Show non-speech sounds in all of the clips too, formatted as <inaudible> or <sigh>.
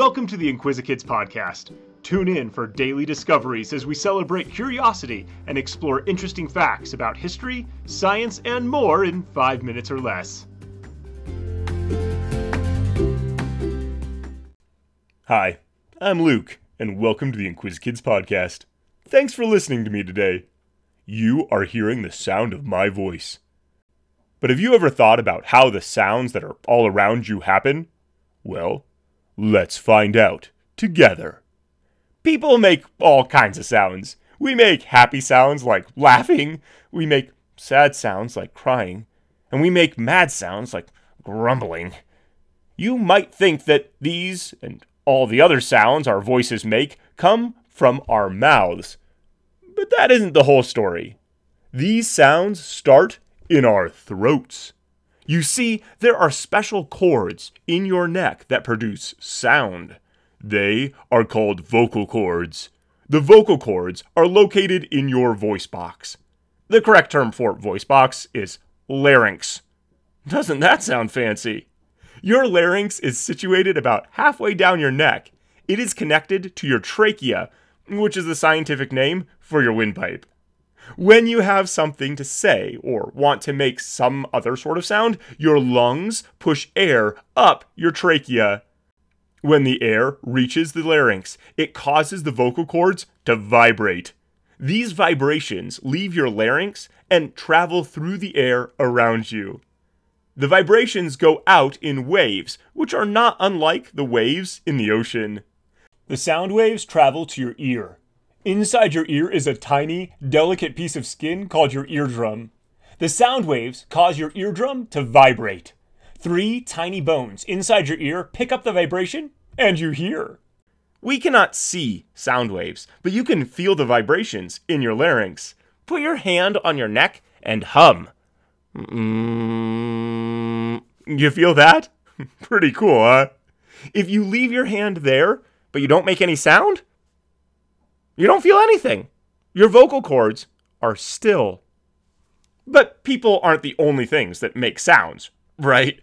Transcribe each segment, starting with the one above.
Welcome to the Inquisikids podcast. Tune in for daily discoveries as we celebrate curiosity and explore interesting facts about history, science, and more in five minutes or less. Hi, I'm Luke, and welcome to the Inquisikids podcast. Thanks for listening to me today. You are hearing the sound of my voice. But have you ever thought about how the sounds that are all around you happen? Well, let's find out together. People make all kinds of sounds. We make happy sounds like laughing, we make sad sounds like crying, and we make mad sounds like grumbling. You might think that these and all the other sounds our voices make come from our mouths. But that isn't the whole story. These sounds start in our throats. You see, there are special cords in your neck that produce sound. They are called vocal cords. The vocal cords are located in your voice box. The correct term for voice box is larynx. Doesn't that sound fancy? Your larynx is situated about halfway down your neck. It is connected to your trachea, which is the scientific name for your windpipe. When you have something to say or want to make some other sort of sound, your lungs push air up your trachea. When the air reaches the larynx, it causes the vocal cords to vibrate. These vibrations leave your larynx and travel through the air around you. The vibrations go out in waves, which are not unlike the waves in the ocean. The sound waves travel to your ear. Inside your ear is a tiny, delicate piece of skin called your eardrum. The sound waves cause your eardrum to vibrate. Three tiny bones inside your ear pick up the vibration, and you hear. We cannot see sound waves, but you can feel the vibrations in your larynx. Put your hand on your neck and hum. Mm, you feel that? <laughs> Pretty cool, huh? If you leave your hand there, but you don't make any sound, you don't feel anything. Your vocal cords are still. But people aren't the only things that make sounds, right?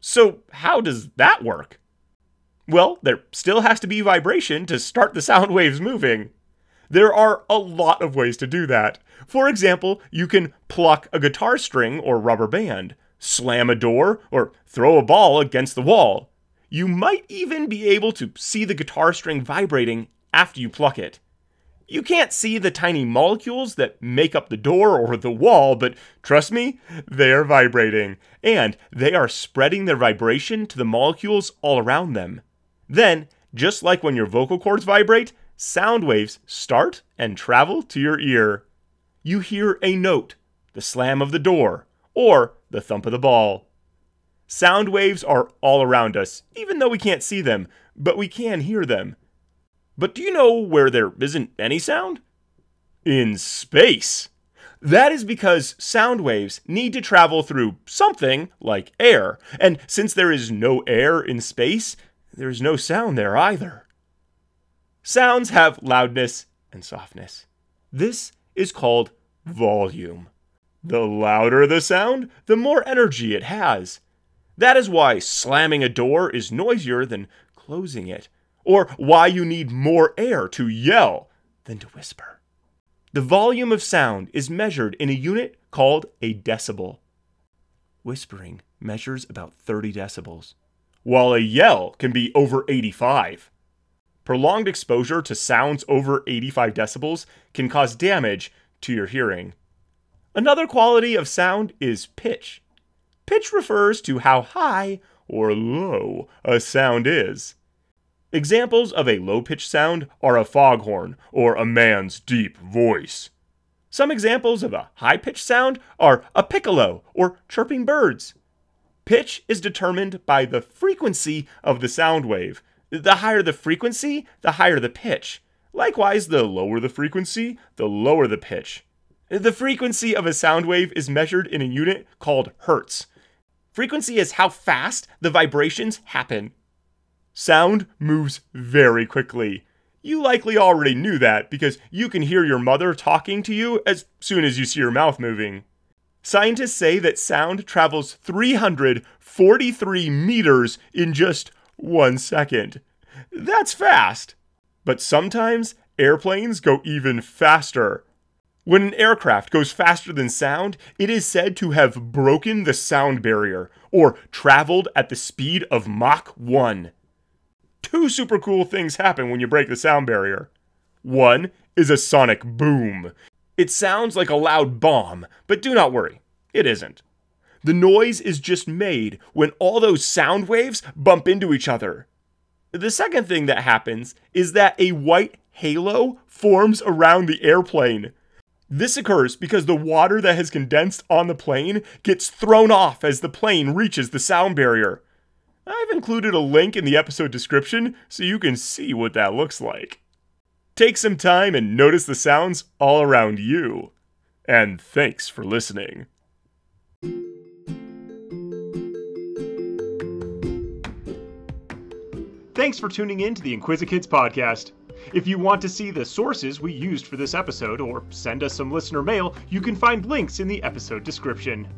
So, how does that work? Well, there still has to be vibration to start the sound waves moving. There are a lot of ways to do that. For example, you can pluck a guitar string or rubber band, slam a door, or throw a ball against the wall. You might even be able to see the guitar string vibrating after you pluck it. You can't see the tiny molecules that make up the door or the wall, but trust me, they're vibrating, and they are spreading their vibration to the molecules all around them. Then, just like when your vocal cords vibrate, sound waves start and travel to your ear. You hear a note, the slam of the door, or the thump of the ball. Sound waves are all around us, even though we can't see them, but we can hear them. But do you know where there isn't any sound? In space. That is because sound waves need to travel through something like air, and since there is no air in space, there is no sound there either. Sounds have loudness and softness. This is called volume. The louder the sound, the more energy it has. That is why slamming a door is noisier than closing it, or why you need more air to yell than to whisper. The volume of sound is measured in a unit called a decibel. Whispering measures about 30 decibels, while a yell can be over 85. Prolonged exposure to sounds over 85 decibels can cause damage to your hearing. Another quality of sound is pitch. Pitch refers to how high or low a sound is. Examples of a low pitched sound are a foghorn or a man's deep voice. Some examples of a high pitched sound are a piccolo or chirping birds. Pitch is determined by the frequency of the sound wave. The higher the frequency, the higher the pitch. Likewise, the lower the frequency, the lower the pitch. The frequency of a sound wave is measured in a unit called hertz. Frequency is how fast the vibrations happen. Sound moves very quickly. You likely already knew that because you can hear your mother talking to you as soon as you see your mouth moving. Scientists say that sound travels 343 meters in just one second. That's fast. But sometimes airplanes go even faster. When an aircraft goes faster than sound, it is said to have broken the sound barrier, or traveled at the speed of Mach 1. Two super cool things happen when you break the sound barrier. One is a sonic boom. It sounds like a loud bomb, but do not worry, it isn't. The noise is just made when all those sound waves bump into each other. The second thing that happens is that a white halo forms around the airplane. This occurs because the water that has condensed on the plane gets thrown off as the plane reaches the sound barrier. I've included a link in the episode description so you can see what that looks like. Take some time and notice the sounds all around you. And thanks for listening. Thanks for tuning in to the Inquisikids podcast. If you want to see the sources we used for this episode or send us some listener mail, you can find links in the episode description.